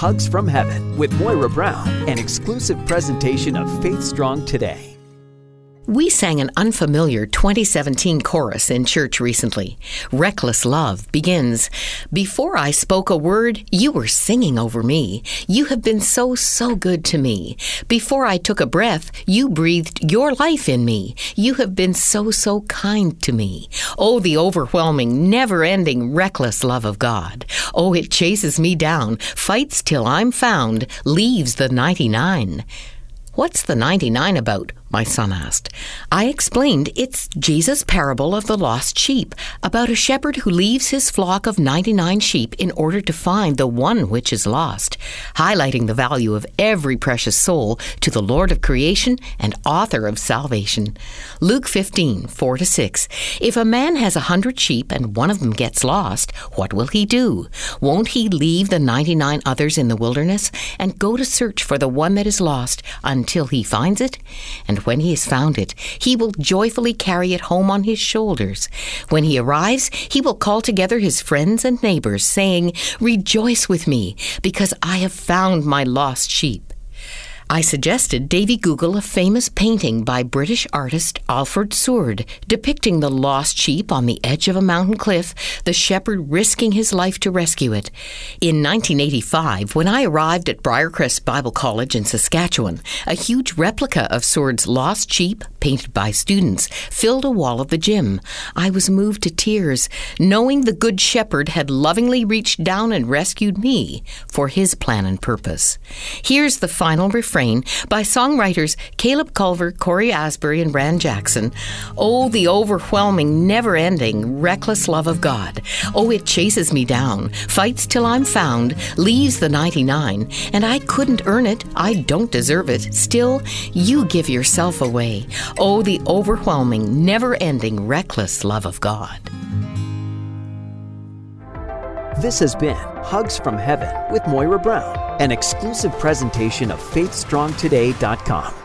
Hugs from Heaven with Moira Brown, an exclusive presentation of Faith Strong Today. We sang an unfamiliar 2017 chorus in church recently. Reckless Love begins Before I spoke a word, you were singing over me. You have been so, so good to me. Before I took a breath, you breathed your life in me. You have been so, so kind to me. Oh, the overwhelming, never ending, reckless love of God. Oh, it chases me down, fights till I'm found, leaves the 99. What's the 99 about? My son asked. I explained it's Jesus' parable of the lost sheep, about a shepherd who leaves his flock of 99 sheep in order to find the one which is lost, highlighting the value of every precious soul to the Lord of creation and author of salvation. Luke 15, 4 to 6. If a man has a hundred sheep and one of them gets lost, what will he do? Won't he leave the 99 others in the wilderness and go to search for the one that is lost until he finds it? And when he has found it, he will joyfully carry it home on his shoulders. When he arrives, he will call together his friends and neighbors, saying, Rejoice with me, because I have found my lost sheep. I suggested Davy Google a famous painting by British artist Alfred Soord depicting the lost sheep on the edge of a mountain cliff, the shepherd risking his life to rescue it. In 1985, when I arrived at Briarcrest Bible College in Saskatchewan, a huge replica of Soord's lost sheep, painted by students, filled a wall of the gym. I was moved to tears, knowing the Good Shepherd had lovingly reached down and rescued me for his plan and purpose. Here's the final refrain refrain by songwriters Caleb Culver, Cory Asbury, and Brand Jackson. Oh, the overwhelming, never ending, reckless love of God. Oh, it chases me down, fights till I'm found, leaves the 99, and I couldn't earn it, I don't deserve it. Still, you give yourself away. Oh, the overwhelming, never ending, reckless love of God. This has been Hugs from Heaven with Moira Brown, an exclusive presentation of FaithStrongToday.com.